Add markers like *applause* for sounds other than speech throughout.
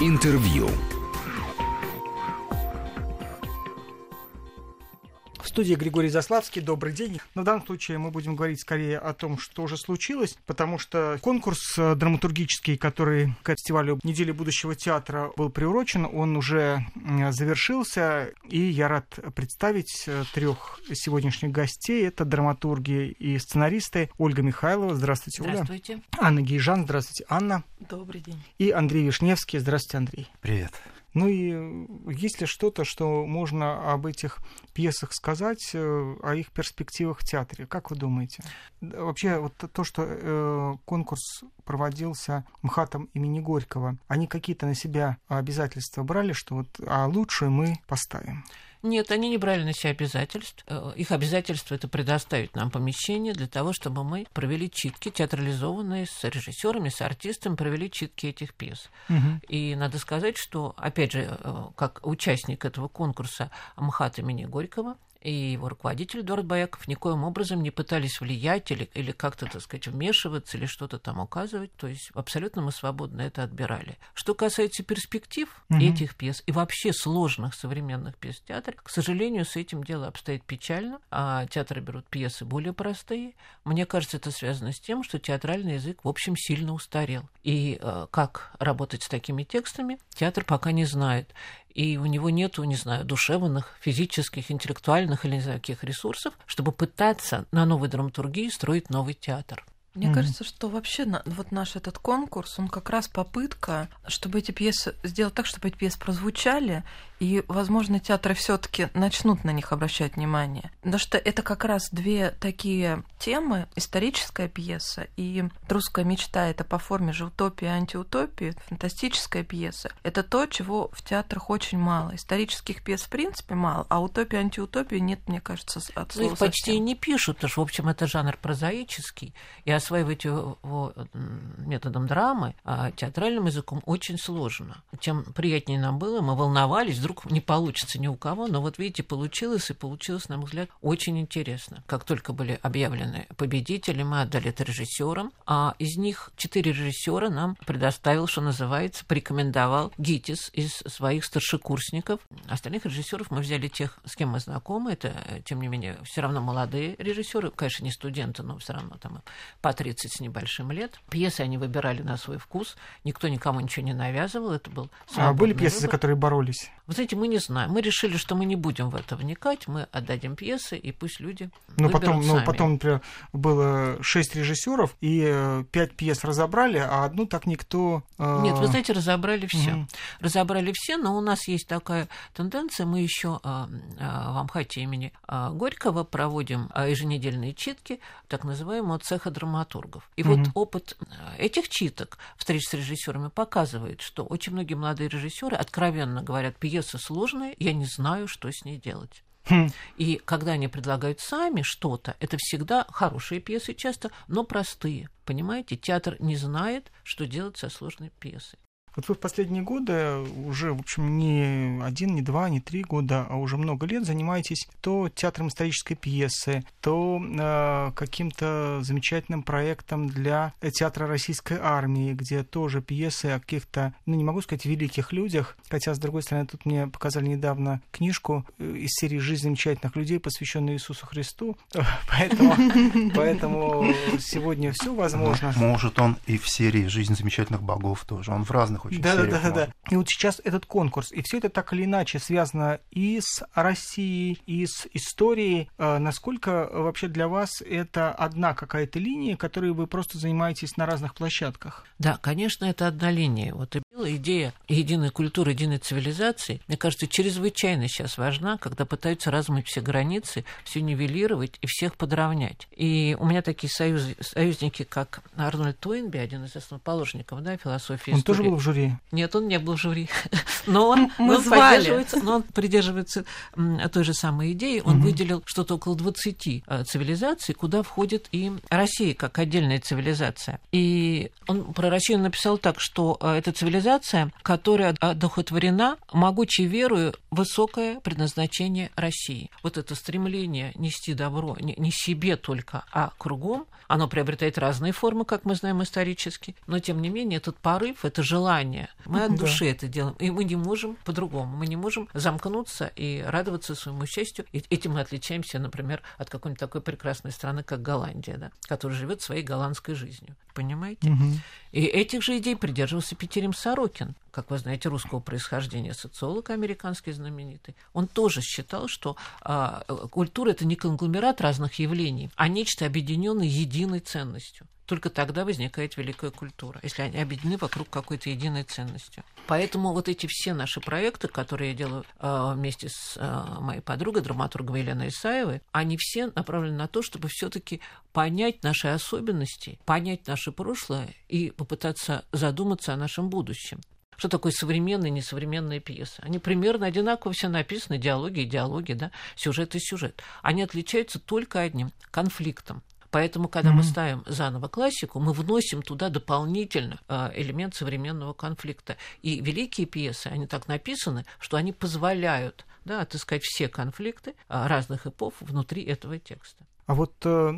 Интервью. Студии Григорий Заславский. Добрый день. Но в данном случае мы будем говорить скорее о том, что уже случилось, потому что конкурс э, драматургический, который к фестивалю недели будущего театра был приурочен, он уже завершился, и я рад представить э, трех сегодняшних гостей. Это драматурги и сценаристы Ольга Михайлова. Здравствуйте, Оля. Здравствуйте. Анна Гейжан. Здравствуйте, Анна. Добрый день. И Андрей Вишневский. Здравствуйте, Андрей. Привет. Ну и есть ли что-то, что можно об этих пьесах сказать, э, о их перспективах в театре? Как вы думаете? Вообще, вот то, что э, конкурс проводился МХАТом имени Горького, они какие-то на себя обязательства брали, что вот а лучшее мы поставим? Нет, они не брали на себя обязательств. Э, их обязательство это предоставить нам помещение для того, чтобы мы провели читки театрализованные с режиссерами, с артистами, провели читки этих пьес. Угу. И надо сказать, что, опять же, э, как участник этого конкурса МХАТ имени Горького, и его руководитель Эдуард Бояков никоим образом не пытались влиять или, или как-то, так сказать, вмешиваться или что-то там указывать. То есть абсолютно мы свободно это отбирали. Что касается перспектив угу. этих пьес и вообще сложных современных пьес театра, к сожалению, с этим дело обстоит печально. А театры берут пьесы более простые. Мне кажется, это связано с тем, что театральный язык, в общем, сильно устарел. И э, как работать с такими текстами, театр пока не знает и у него нету, не знаю, душевных, физических, интеллектуальных или не знаю каких ресурсов, чтобы пытаться на новой драматургии строить новый театр. Мне mm-hmm. кажется, что вообще вот наш этот конкурс, он как раз попытка, чтобы эти пьесы сделать так, чтобы эти пьесы прозвучали, и, возможно, театры все-таки начнут на них обращать внимание. Потому что это как раз две такие темы: историческая пьеса и русская мечта. Это по форме же утопии и антиутопии, фантастическая пьеса. Это то, чего в театрах очень мало. Исторических пьес в принципе мало, а утопии и антиутопии нет, мне кажется, от слова ну, Их почти и не пишут, потому что, в общем, это жанр прозаический, и осваивать его методом драмы, а театральным языком очень сложно. Тем приятнее нам было, мы волновались, вдруг не получится ни у кого, но вот видите, получилось, и получилось, на мой взгляд, очень интересно. Как только были объявлены победители, мы отдали это режиссерам, а из них четыре режиссера нам предоставил, что называется, порекомендовал ГИТИС из своих старшекурсников. Остальных режиссеров мы взяли тех, с кем мы знакомы, это, тем не менее, все равно молодые режиссеры, конечно, не студенты, но все равно там по 30 с небольшим лет. Пьесы они выбирали на свой вкус, никто никому ничего не навязывал, это был А были пьесы, выбор. за которые боролись? Вы знаете, мы не знаем. Мы решили, что мы не будем в это вникать, мы отдадим пьесы, и пусть люди но потом, сами. Ну, потом, например, было шесть режиссеров, и э, пять пьес разобрали, а одну так никто... Э... Нет, вы знаете, разобрали все. Угу. Разобрали все, но у нас есть такая тенденция, мы еще э, в Амхате имени Горького проводим еженедельные читки так называемого цеха драматургов. И угу. вот опыт этих читок, встреч с режиссерами, показывает, что очень многие молодые режиссеры откровенно говорят, пьеса сложная, я не знаю, что с ней делать. Хм. И когда они предлагают сами что-то, это всегда хорошие пьесы часто, но простые. Понимаете, театр не знает, что делать со сложной пьесой. Вот вы в последние годы уже, в общем, не один, не два, не три года, а уже много лет занимаетесь то театром исторической пьесы, то э, каким-то замечательным проектом для театра российской армии, где тоже пьесы о каких-то, ну не могу сказать, великих людях, хотя, с другой стороны, тут мне показали недавно книжку э, из серии «Жизнь замечательных людей», посвященную Иисусу Христу, *laughs* поэтому, поэтому сегодня все возможно. Может, он и в серии «Жизнь замечательных богов» тоже, он в разных разных очень да, да, да, да. И вот сейчас этот конкурс, и все это так или иначе связано и с Россией, и с историей. А насколько вообще для вас это одна какая-то линия, которой вы просто занимаетесь на разных площадках? Да, конечно, это одна линия. Вот идея единой культуры, единой цивилизации, мне кажется, чрезвычайно сейчас важна, когда пытаются размыть все границы, все нивелировать и всех подровнять. И у меня такие союз, союзники, как Арнольд Туинби, один из основоположников да, философии Он истории. тоже был в жюри? Нет, он не был в жюри. *laughs* Но он, Мы он, поддерживается, но он придерживается той же самой идеи. Он угу. выделил что-то около 20 э, цивилизаций, куда входит и Россия как отдельная цивилизация. И он про Россию написал так, что э, эта цивилизация цивилизация, которая одухотворена могучей верою высокое предназначение России. Вот это стремление нести добро не себе только, а кругом, оно приобретает разные формы, как мы знаем исторически, но тем не менее этот порыв, это желание, мы от души да. это делаем, и мы не можем по-другому, мы не можем замкнуться и радоваться своему счастью. И этим мы отличаемся, например, от какой-нибудь такой прекрасной страны, как Голландия, да, которая живет своей голландской жизнью. Понимаете? Угу. И этих же идей придерживался Петерим Сорокин, Как вы знаете, русского происхождения социолог американский знаменитый. Он тоже считал, что а, культура это не конгломерат разных явлений, а нечто объединенное единой ценностью. Только тогда возникает великая культура, если они объединены вокруг какой-то единой ценностью. Поэтому вот эти все наши проекты, которые я делаю э, вместе с э, моей подругой, драматургом Еленой Исаевой, они все направлены на то, чтобы все таки понять наши особенности, понять наше прошлое и попытаться задуматься о нашем будущем. Что такое современные и несовременные пьесы? Они примерно одинаково все написаны, диалоги и диалоги, да, сюжет и сюжет. Они отличаются только одним – конфликтом. Поэтому, когда mm-hmm. мы ставим заново классику, мы вносим туда дополнительно э, элемент современного конфликта. И великие пьесы, они так написаны, что они позволяют да, отыскать все конфликты э, разных эпох внутри этого текста. А вот э,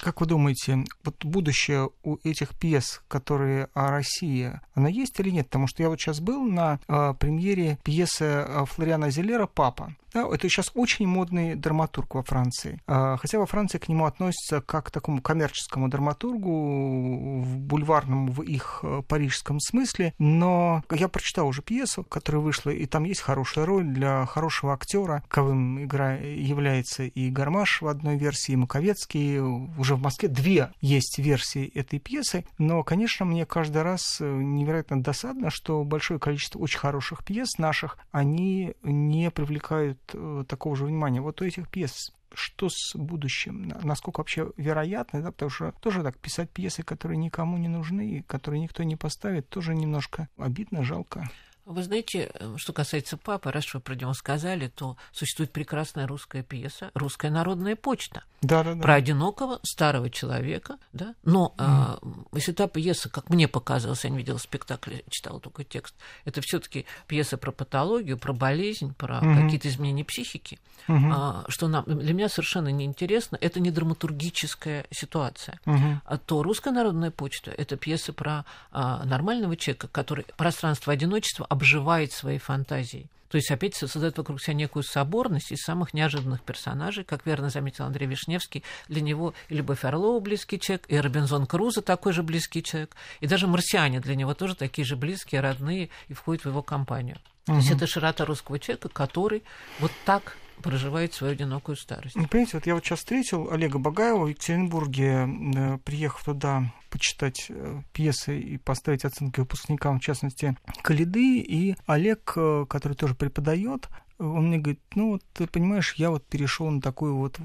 как вы думаете, вот будущее у этих пьес, которые о России, оно есть или нет? Потому что я вот сейчас был на премьере пьесы Флориана Зелера «Папа». Да, это сейчас очень модный драматург во Франции. А, хотя во Франции к нему относятся как к такому коммерческому драматургу, в бульварном, в их э, парижском смысле. Но я прочитал уже пьесу, которая вышла, и там есть хорошая роль для хорошего актера. Ковым игра является и Гармаш в одной версии, и Маковецкий. Уже в Москве две есть версии этой пьесы. Но, конечно, мне каждый раз э, невероятно досадно, что большое количество очень хороших пьес наших, они не привлекают такого же внимания. Вот у этих пьес что с будущим, насколько вообще вероятно, да, потому что тоже так писать пьесы, которые никому не нужны, которые никто не поставит, тоже немножко обидно, жалко. Вы знаете, э, что касается папы, раз вы про него сказали, то существует прекрасная русская пьеса «Русская народная почта» да, да, да. про одинокого старого человека. Да? Но mm. э, если та пьеса, как мне показалось, я не видела спектакль, читала только текст, это все таки пьеса про патологию, про болезнь, про mm-hmm. какие-то изменения психики, mm-hmm. э, что нам, для меня совершенно неинтересно, это не драматургическая ситуация. Mm-hmm. А то «Русская народная почта» — это пьеса про э, нормального человека, который пространство одиночества обживает своей фантазией. То есть опять создает вокруг себя некую соборность из самых неожиданных персонажей. Как верно заметил Андрей Вишневский, для него и Любовь Орлова близкий человек, и Робинзон Крузо такой же близкий человек, и даже марсиане для него тоже такие же близкие, родные, и входят в его компанию. Угу. То есть это широта русского человека, который вот так проживает свою одинокую старость. Ну, понимаете, вот я вот сейчас встретил Олега Багаева в Екатеринбурге, э, приехав туда почитать э, пьесы и поставить оценки выпускникам, в частности, Калиды, и Олег, э, который тоже преподает, он мне говорит, ну вот ты понимаешь, я вот перешел на такую вот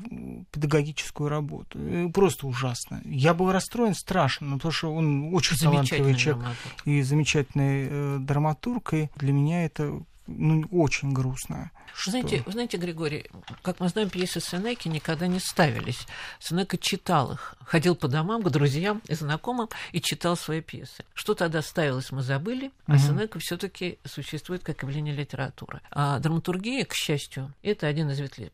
педагогическую работу. Просто ужасно. Я был расстроен страшно, ну, потому что он очень талантливый человек драматург. и замечательный э, драматург, и для меня это ну, очень грустно. Что... Знаете, знаете, Григорий, как мы знаем, пьесы Сенеки никогда не ставились. Сенека читал их, ходил по домам к друзьям и знакомым и читал свои пьесы. Что тогда ставилось, мы забыли, а угу. Сенека все таки существует как явление литературы. А драматургия, к счастью, это один из ветвей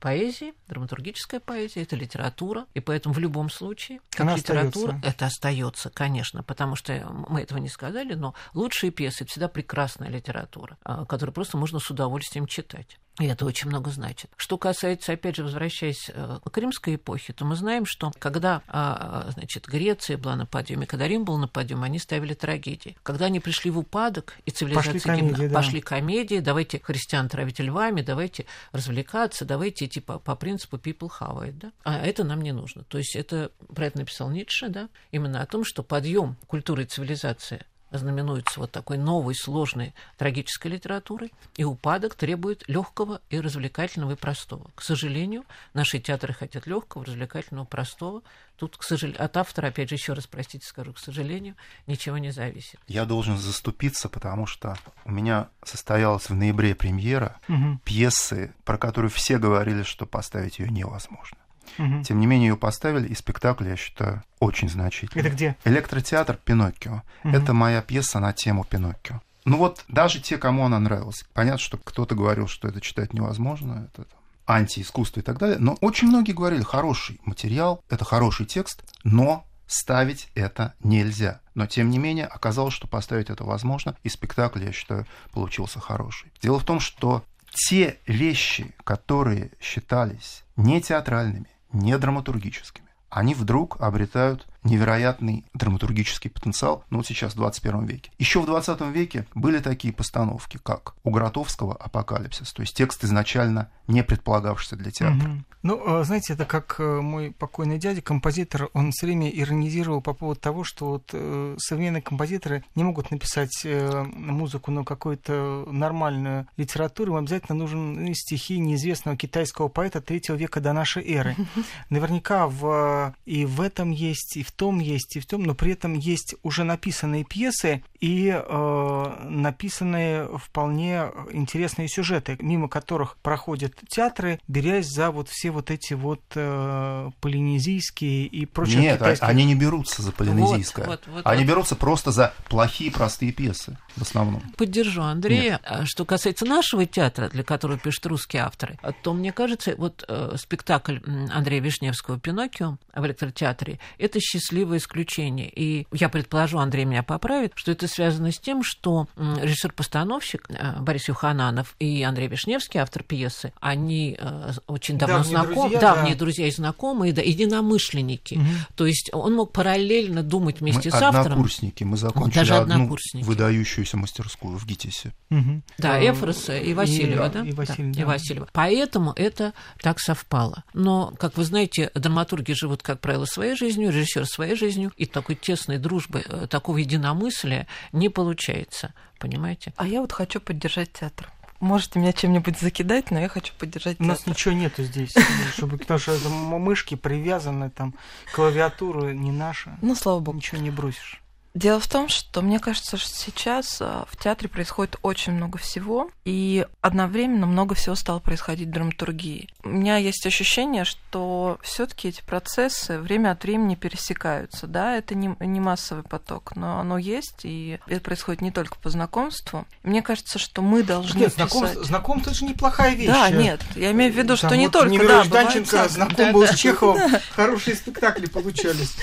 поэзии, драматургическая поэзия, это литература, и поэтому в любом случае, как Она литература, остается. это остается, конечно, потому что мы этого не сказали, но лучшие пьесы это всегда прекрасная литература, которую просто можно с удовольствием читать. И это очень много значит. Что касается, опять же, возвращаясь э, к римской эпохе, то мы знаем, что когда, а, значит, Греция была на подъеме, когда Рим был на подъеме, они ставили трагедии. Когда они пришли в упадок, и цивилизация пошли комедии, гимна... да. пошли комедии, давайте христиан травить львами, давайте развлекаться, давайте идти по, по принципу people have it, да? А это нам не нужно. То есть это про это написал Ницше, да, именно о том, что подъем культуры и цивилизации знаменуется вот такой новой, сложной трагической литературой, и упадок требует легкого и развлекательного и простого. К сожалению, наши театры хотят легкого, развлекательного, простого. Тут, к сожалению, от автора, опять же, еще раз простите, скажу, к сожалению, ничего не зависит. Я должен заступиться, потому что у меня состоялась в ноябре премьера угу. пьесы, про которую все говорили, что поставить ее невозможно. Мгм. Тем не менее, ее поставили, и спектакль, я считаю, очень значительный. Это где? Электротеатр «Пиноккио». Мгм. Это моя пьеса на тему Пиноккио. Ну вот даже те, кому она нравилась. Понятно, что кто-то говорил, что это читать невозможно, это антиискусство и так далее. Но очень многие говорили, хороший материал, это хороший текст, но ставить это нельзя. Но, тем не менее, оказалось, что поставить это возможно, и спектакль, я считаю, получился хороший. Дело в том, что те вещи, которые считались не театральными, не драматургическими, они вдруг обретают невероятный драматургический потенциал, ну вот сейчас, в 21 веке. Еще в 20 веке были такие постановки, как у Гротовского «Апокалипсис», то есть текст изначально не предполагавшийся для театра. Мгм. Ну, э, знаете, это как э, мой покойный дядя, композитор, он все время иронизировал по поводу того, что вот э, современные композиторы не могут написать музыку на какую-то нормальную литературу, им обязательно нужен ну, стихи неизвестного китайского поэта третьего века до нашей эры. *laughs* Наверняка в, и в этом есть, и в том есть, и в том, но при этом есть уже написанные пьесы и э, написанные вполне интересные сюжеты, мимо которых проходят театры, берясь за вот все вот эти вот э, полинезийские и прочие Нет, а- китайские... они не берутся за полинезийское. Вот, вот, вот, они вот. берутся просто за плохие простые пьесы в основном. Поддержу Андрея. А Что касается нашего театра, для которого пишут русские авторы, то мне кажется, вот э, спектакль Андрея Вишневского «Пиноккио» в электротеатре – это счастливое исключение. И я предположу, Андрей меня поправит, что это связано с тем, что режиссер-постановщик э, Борис Юхананов и Андрей Вишневский, автор пьесы, они э, очень давно Давние знакомы, друзья, давние да. друзья и знакомые, да, единомышленники. Мгм. То есть он мог параллельно думать вместе мы с автором. однокурсники, мы закончили даже одну однокурсники. выдающуюся мастерскую в ГИТИСе. Мгм. Да, Э, Эфроса и Васильева, и- да? и Василь- Да, да. и Васильева. Поэтому это так совпало. Но, как вы знаете, драматурги живут, как правило, своей жизнью, режиссер своей жизнью, и такой тесной дружбы, э, такого единомыслия не получается. Понимаете? А я вот хочу поддержать театр. Можете меня чем-нибудь закидать, но я хочу поддержать У нас театр. ничего нету здесь, *laughs* чтобы, потому что мышки привязаны, там, клавиатура не наша, Ну, слава богу. ничего не бросишь. Дело в том, что мне кажется, что сейчас а, в театре происходит очень много всего, и одновременно много всего стало происходить в драматургии. У меня есть ощущение, что все-таки эти процессы время от времени пересекаются. Да, это не, не массовый поток, но оно есть, и это происходит не только по знакомству. Мне кажется, что мы должны Нет, писать- знакомство это же неплохая вещь. Да, нет, я имею в виду, что Там не вот только, Немирович да, бывает Данченко всякое. знаком был с *laughs* Чеховым, хорошие спектакли получались.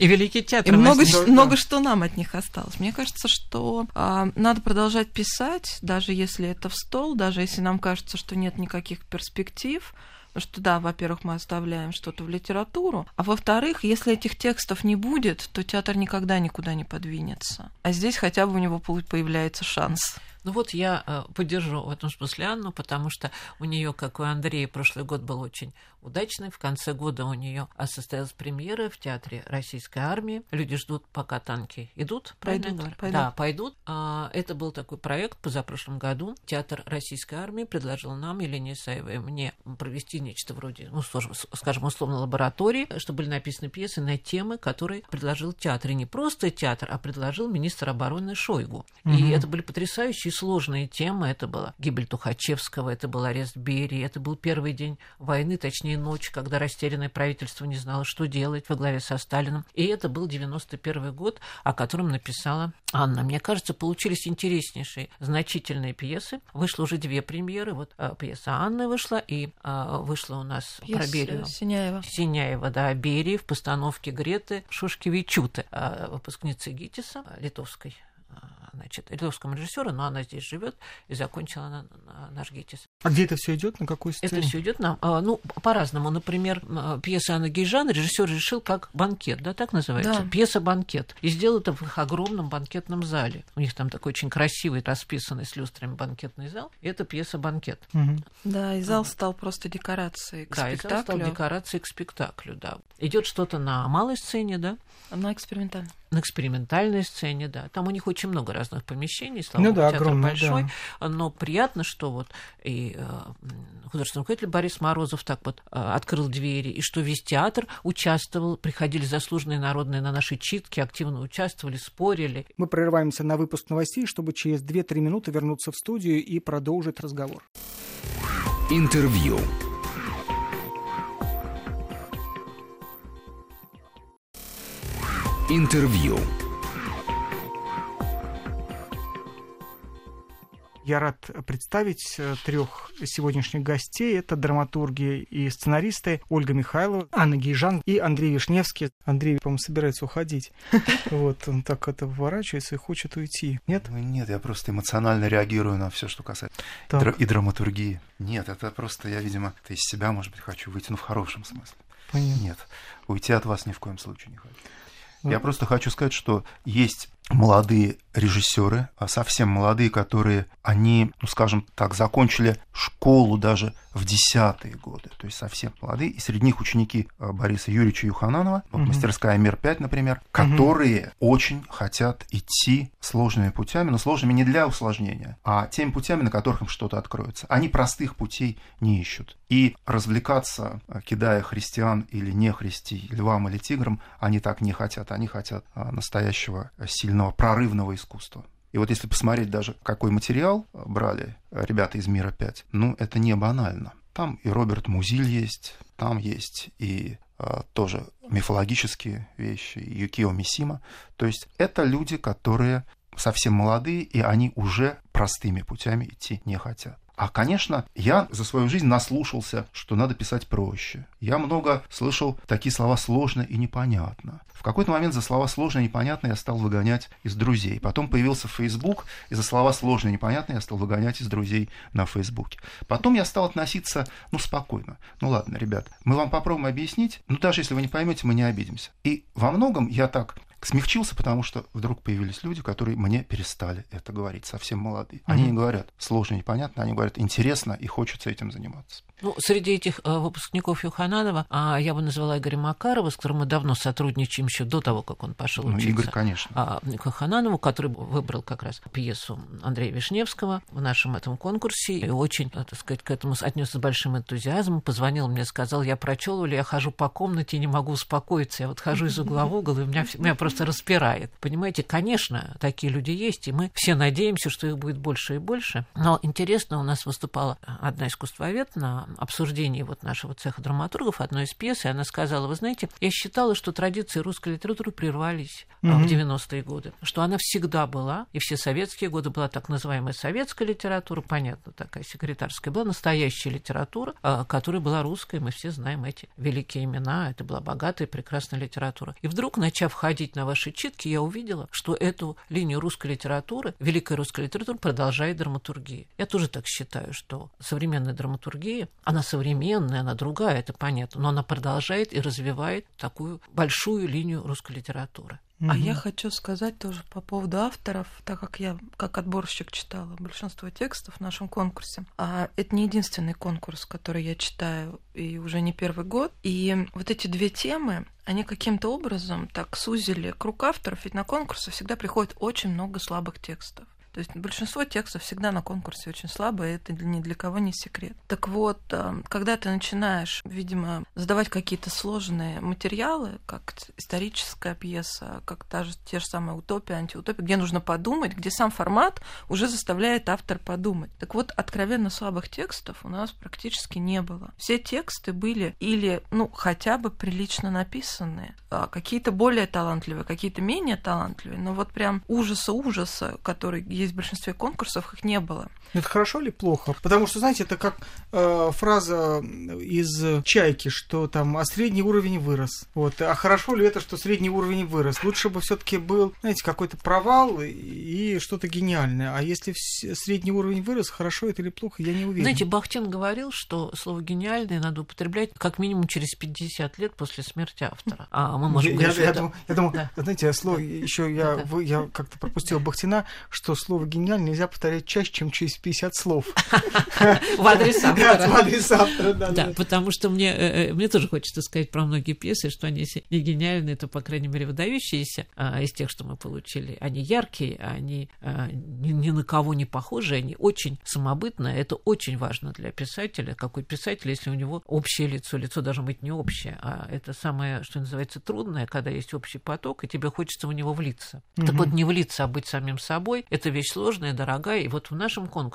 И Великий театр. И много, ш- много да. что нам от них осталось. Мне кажется, что а, надо продолжать писать, даже если это в стол, даже если нам кажется, что нет никаких перспектив. Потому что, да, во-первых, мы оставляем что-то в литературу, а во-вторых, если этих текстов не будет, то театр никогда никуда не подвинется. А здесь хотя бы у него по- появляется шанс. Ну вот я э, поддержу в этом смысле Анну, потому что у нее, как и у Андрея, прошлый год был очень удачный. В конце года у нее состоялась премьера в театре Российской армии. Люди ждут, пока танки идут, Пойдут, пойдут. Да, пойдут. А, Это был такой проект позапрошлом году. Театр Российской армии предложил нам, Елене Исаевой, и мне провести нечто вроде, ну, скажем, условно, лаборатории, чтобы были написаны пьесы на темы, которые предложил театр. И не просто театр, а предложил министр обороны Шойгу. И Мгм. это были потрясающие сложные темы. Это была гибель Тухачевского, это был арест Берии, это был первый день войны, точнее ночь, когда растерянное правительство не знало, что делать во главе со Сталином. И это был 91 год, о котором написала Анна. Мне кажется, получились интереснейшие, значительные пьесы. Вышло уже две премьеры. Вот а, пьеса Анны вышла, и а, вышла у нас про Пьеса Берию. Синяева. Синяева, да, Берии в постановке Греты Шушкевичуты, а, выпускницы ГИТИСа, литовской значит, литовскому режиссеру, но она здесь живет и закончила на, на наш ГИТИС. А где это все идет? На какой сцене? Это все идет нам, а, ну, по-разному. Например, м, пьеса Анны Гейжан режиссер решил как банкет, да, так называется? Да. Пьеса банкет. И сделал это в их огромном банкетном зале. У них там такой очень красивый, расписанный с люстрами банкетный зал. И это пьеса банкет. Мгм. Да, и зал стал просто декорацией к да, и зал стал спектаклю. декорацией к спектаклю, да. Идет что-то на малой сцене, да, Она экспериментальная. на экспериментальной сцене, да. Там у них очень много разных помещений, слава ну, да, театр огромный, большой, да. но приятно, что вот и э, художественный руководитель Борис Морозов так вот э, открыл двери, и что весь театр участвовал, приходили заслуженные народные на наши читки, активно участвовали, спорили. Мы прерываемся на выпуск новостей, чтобы через 2-3 минуты вернуться в студию и продолжить разговор. Интервью. Интервью. Я рад представить э, трех сегодняшних гостей. Это драматурги и сценаристы Ольга Михайлова, Анна Гейжан и Андрей Вишневский. Андрей, по-моему, собирается уходить. *laughs* Вот, он так это выворачивается и хочет уйти. Нет? Ну, нет, я просто эмоционально реагирую на все, что касается и драматургии. Нет, это просто я, видимо, из себя, может быть, хочу выйти, ну, в хорошем смысле. Понятно. Нет, уйти от вас ни в коем случае не хочу. Я просто хочу сказать, что есть молодые режиссеры, а совсем молодые, которые, они, ну, скажем так, закончили школу даже в десятые годы, то есть совсем молодые, и среди них ученики а, Бориса Юрьевича Юхананова, вот, мастерская «Мир-5», например, которые очень хотят идти сложными путями, но сложными не для усложнения, а теми путями, на которых им что-то откроется. Они простых путей не ищут. И развлекаться, а, кидая христиан или не христи, львам или тиграм, они так не хотят. Они хотят а, настоящего сильного прорывного искусства. И вот если посмотреть даже, какой материал брали ребята из «Мира 5», ну, это не банально. Там и Роберт Музиль есть, там есть и э, тоже мифологические вещи, Юкио Мисима. То есть это люди, которые совсем молодые, и они уже простыми путями идти не хотят. А, конечно, я за свою жизнь наслушался, что надо писать проще. Я много слышал такие слова сложно и непонятно. В какой-то момент за слова сложно и непонятно я стал выгонять из друзей. Потом появился Facebook, и за слова сложно и непонятно я стал выгонять из друзей на Фейсбуке. Потом я стал относиться, ну, спокойно. Ну, ладно, ребят, мы вам попробуем объяснить, но даже если вы не поймете, мы не обидимся. И во многом я так смягчился, потому что вдруг появились люди, которые мне перестали это говорить, совсем молодые. Они mm-hmm. не говорят сложно, непонятно, они говорят интересно и хочется этим заниматься. Ну, среди этих э, выпускников Юхананова а, я бы назвала Игоря Макарова, с которым мы давно сотрудничаем еще до того, как он пошел ну, учиться. Игорь, конечно. А, Юхананову, который выбрал как раз пьесу Андрея Вишневского в нашем этом конкурсе, и очень, э, так сказать, к этому отнесся с большим энтузиазмом, позвонил мне, сказал, я прочел, или я хожу по комнате и не могу успокоиться, я вот хожу из угла в угол, и меня, меня просто распирает. Понимаете, конечно, такие люди есть, и мы все надеемся, что их будет больше и больше. Но интересно, у нас выступала одна искусствовед на обсуждении вот нашего цеха драматургов одной из пьес, и она сказала, вы знаете, я считала, что традиции русской литературы прервались mm-hmm. в 90-е годы, что она всегда была, и все советские годы была так называемая советская литература, понятно, такая секретарская, была настоящая литература, а, которая была русской, мы все знаем эти великие имена, это была богатая, прекрасная литература. И вдруг, начав ходить на ваши читки, я увидела, что эту линию русской литературы, великая русская литература продолжает драматургия. Я тоже так считаю, что современная драматургия, она современная, она другая, это понятно, но она продолжает и развивает такую большую линию русской литературы. А я хочу сказать тоже по поводу авторов, так как я как отборщик читала большинство текстов в нашем конкурсе. А это не единственный конкурс, который я читаю и уже не первый год. И вот эти две темы, они каким-то образом так сузили круг авторов, ведь на конкурсы всегда приходит очень много слабых текстов. То есть большинство текстов всегда на конкурсе очень слабое, это ни для кого не секрет. Так вот, э, когда ты начинаешь, видимо, задавать какие-то сложные материалы, как историческая пьеса, как та же, те же самые утопия, антиутопия, где нужно подумать, где сам формат уже заставляет автор подумать. Так вот, откровенно слабых текстов у нас практически не было. Все тексты были или, ну, хотя бы прилично написанные, а какие-то более талантливые, какие-то менее талантливые, но вот прям ужаса-ужаса, который есть в большинстве конкурсов, их не было. Это хорошо или плохо? Потому что, знаете, это как э, фраза из «Чайки», что там «а средний уровень вырос». Вот. А хорошо ли это, что средний уровень вырос? Лучше бы все таки был, знаете, какой-то провал и что-то гениальное. А если средний уровень вырос, хорошо это или плохо, я не уверен. Знаете, Бахтин говорил, что слово «гениальное» надо употреблять как минимум через 50 лет после смерти автора. А мы можем я, говорить, я, я, это... думаю, я думаю, да. знаете, слово еще я, вы, я как-то пропустил Бахтина, что слово «гениальное» нельзя повторять чаще, чем через 50 слов. В адрес *laughs* автора. В адрес автора, да. Да, потому что мне, э, э, мне тоже хочется сказать про многие пьесы, что они, не гениальные, то, по крайней мере, выдающиеся а, из тех, что мы получили. Они яркие, они а, ни, на кого не похожи, они очень самобытные. Это очень важно для писателя. Какой писатель, если у него общее лицо? Лицо должно быть не общее, а это самое, что называется, трудное, когда есть общий поток, и тебе хочется в него влиться. Так вот, не влиться, а быть самим собой, это вещь вещь сложная, дорогая, и вот в нашем конкурсе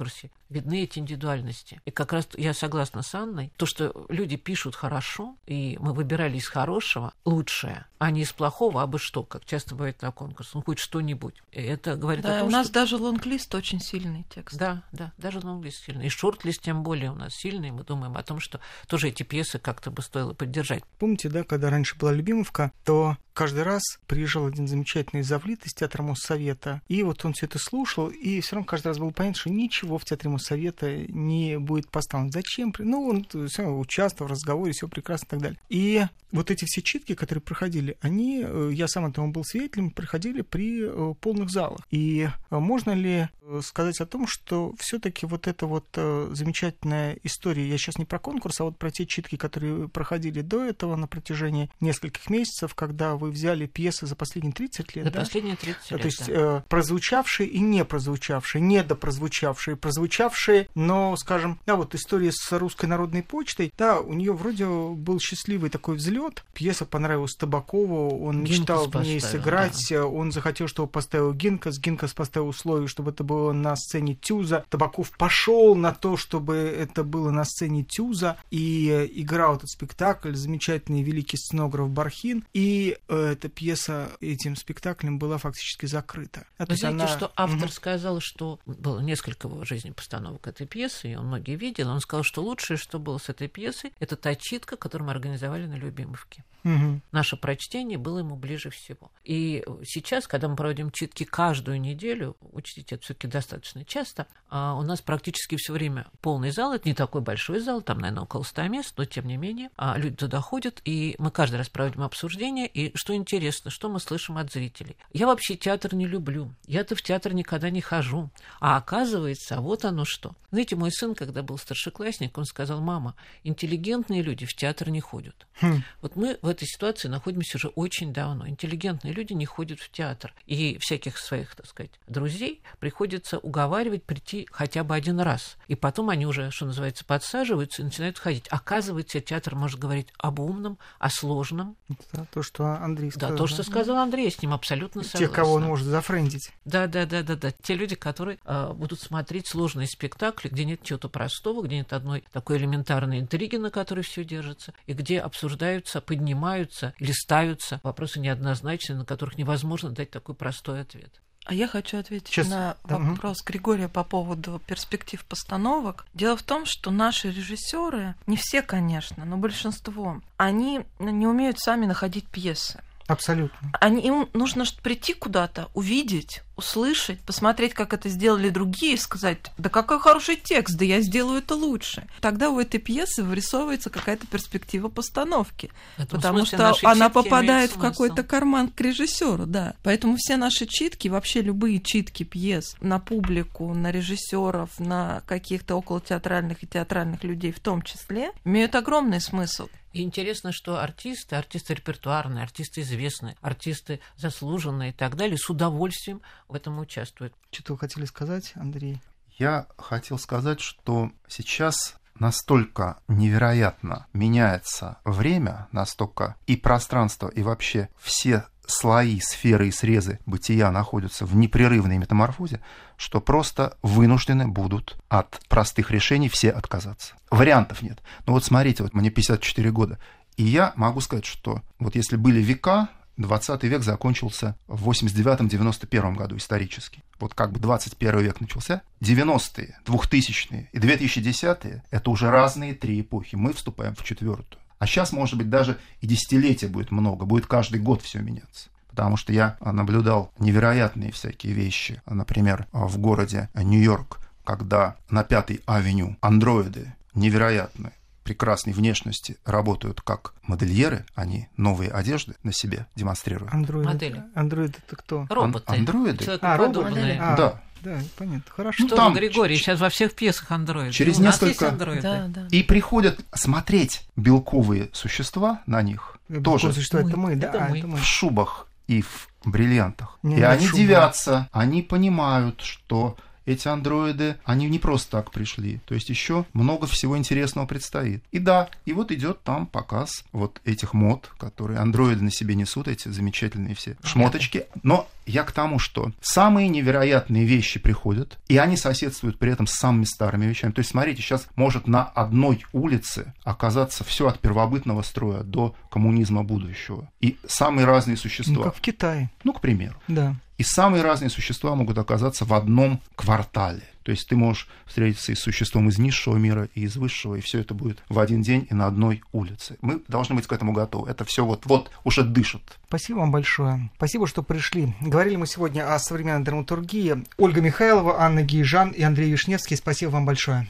видны эти индивидуальности. И как раз я согласна с Анной, то, что люди пишут хорошо, и мы выбирали из хорошего лучшее, а не из плохого, а бы что, как часто бывает на конкурсе, ну хоть что-нибудь. И это говорит Да, о том, у нас что... даже лонглист очень сильный текст. Да, да, даже лонглист сильный. И шорт-лист тем более у нас сильный. Мы думаем о том, что тоже эти пьесы как-то бы стоило поддержать. Помните, да, когда раньше была Любимовка, то каждый раз приезжал один замечательный завлит из театра Моссовета, и вот он все это слушал, и все равно каждый раз было понятно, что ничего в театре Моссовета не будет поставлено. Зачем? Ну, он все равно участвовал в разговоре, все прекрасно и так далее. И вот эти все читки, которые проходили, они, э, я сам этому был свидетелем, проходили при э, полных залах. И э, можно ли сказать о том, что все-таки вот эта вот замечательная история, я сейчас не про конкурс, а вот про те читки, которые проходили до этого на протяжении нескольких месяцев, когда вы взяли пьесы за последние 30 лет, За да? последние 30 лет, То есть да. э, прозвучавшие и не прозвучавшие, недопрозвучавшие, прозвучавшие, но, скажем, да, вот история с русской народной почтой, да, у нее вроде был счастливый такой взлет. Пьеса понравилась Табакову, он Гинкас мечтал в ней сыграть, э, он захотел, чтобы поставил Гинкас, Гинкас поставил условие, чтобы это было на сцене Тюза. Табаков пошел на то, чтобы это было на сцене Тюза, и э, играл этот спектакль, замечательный великий сценограф Бархин, и э, эта пьеса этим спектаклем была фактически закрыта. А, Вы знаете, она- что автор Мгм. сказал, что было несколько в его жизни постановок этой пьесы, и он многие видел. Он сказал, что лучшее, что было с этой пьесой, это та читка, которую мы организовали на Любимовке. Мгм. Наше прочтение было ему ближе всего. И сейчас, когда мы проводим читки каждую неделю, учтите, это все-таки достаточно часто, а у нас практически все время полный зал. Это не такой большой зал, там, наверное, около 100 мест, но тем не менее а люди туда ходят, и мы каждый раз проводим обсуждение. И что интересно, что мы слышим от зрителей. Я вообще театр не люблю. Я-то в театр никогда не хожу. А оказывается, вот оно что. Знаете, мой сын, когда был старшеклассник, он сказал, мама, интеллигентные люди в театр не ходят. Хм. Вот мы в этой ситуации находимся уже очень давно. Интеллигентные люди не ходят в театр. И всяких своих, так сказать, друзей приходится уговаривать прийти хотя бы один раз. И потом они уже, что называется, подсаживаются и начинают ходить. Оказывается, театр может говорить об умном, о сложном. Да, то, что Андрей Да, сказал. то, что сказал Андрей, я с ним абсолютно согласна. Те, кого он может зафрендить. Да, да, да, да, да. Те люди, которые э, будут смотреть сложные спектакли, где нет чего-то простого, где нет одной такой элементарной интриги, на которой все держится, и где обсуждаются, поднимаются или ставятся вопросы неоднозначные, на которых невозможно дать такой простой ответ. А я хочу ответить Сейчас, на вопрос Григория по поводу перспектив постановок. Дело в том, что наши режиссеры, не все, конечно, но большинство, они не умеют сами находить пьесы. Абсолютно. Они, им нужно прийти куда-то, увидеть, услышать, посмотреть, как это сделали другие, и сказать, да какой хороший текст, да я сделаю это лучше. Тогда у этой пьесы вырисовывается какая-то перспектива постановки. Потому что она попадает в какой-то карман к режиссеру, да. Поэтому все наши читки, вообще любые читки пьес на публику, на режиссеров, на каких-то около театральных и театральных людей в том числе, имеют огромный смысл. И интересно, что артисты, артисты репертуарные, артисты известные, артисты заслуженные и так далее, с удовольствием в этом участвуют. Что-то вы хотели сказать, Андрей? Я хотел сказать, что сейчас настолько невероятно меняется время, настолько и пространство, и вообще все слои, сферы и срезы бытия находятся в непрерывной метаморфозе, что просто вынуждены будут от простых решений все отказаться. Вариантов нет. Ну вот смотрите, вот мне 54 года, и я могу сказать, что вот если были века, 20 век закончился в 89-91 году исторически. Вот как бы 21 век начался. 90-е, 2000-е и 2010-е – это уже разные три эпохи. Мы вступаем в четвертую. А сейчас, может быть, даже и десятилетия будет много, будет каждый год все меняться. Потому что я наблюдал невероятные всякие вещи. Например, в городе Нью-Йорк, когда на Пятой авеню андроиды невероятные, прекрасной внешности работают как модельеры, они новые одежды на себе демонстрируют. Андроид. Модели. Андроид это кто? Роботы. Ан- андроиды? А, роботы? А, Да. Да, понятно. Хорошо. Что там Григорий, сейчас во всех пьесах андроиды. Через У нас несколько- есть андроиды. Да, да. И приходят смотреть белковые существа на них, тоже Что это мы, да? Это а, мы. это мы. в шубах и в бриллиантах. Не и они шубах. дивятся, они понимают, что эти андроиды, они не просто так пришли. То есть еще много всего интересного предстоит. И да, и вот идет там показ вот этих мод, которые андроиды на себе несут, эти замечательные все шмоточки. Но я к тому, что самые невероятные вещи приходят, и они соседствуют при этом с самыми старыми вещами. То есть, смотрите, сейчас может на одной улице оказаться все от первобытного строя до коммунизма будущего. И самые разные существа. Ну, как в Китае. Ну, к примеру. Да. И самые разные существа могут оказаться в одном квартале. То есть ты можешь встретиться и с существом из низшего мира, и из высшего, и все это будет в один день и на одной улице. Мы должны быть к этому готовы. Это все вот, вот уже дышит. Спасибо вам большое. Спасибо, что пришли. Говорили мы сегодня о современной драматургии. Ольга Михайлова, Анна Гейжан и Андрей Вишневский. Спасибо вам большое.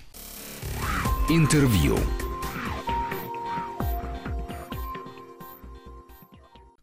Интервью.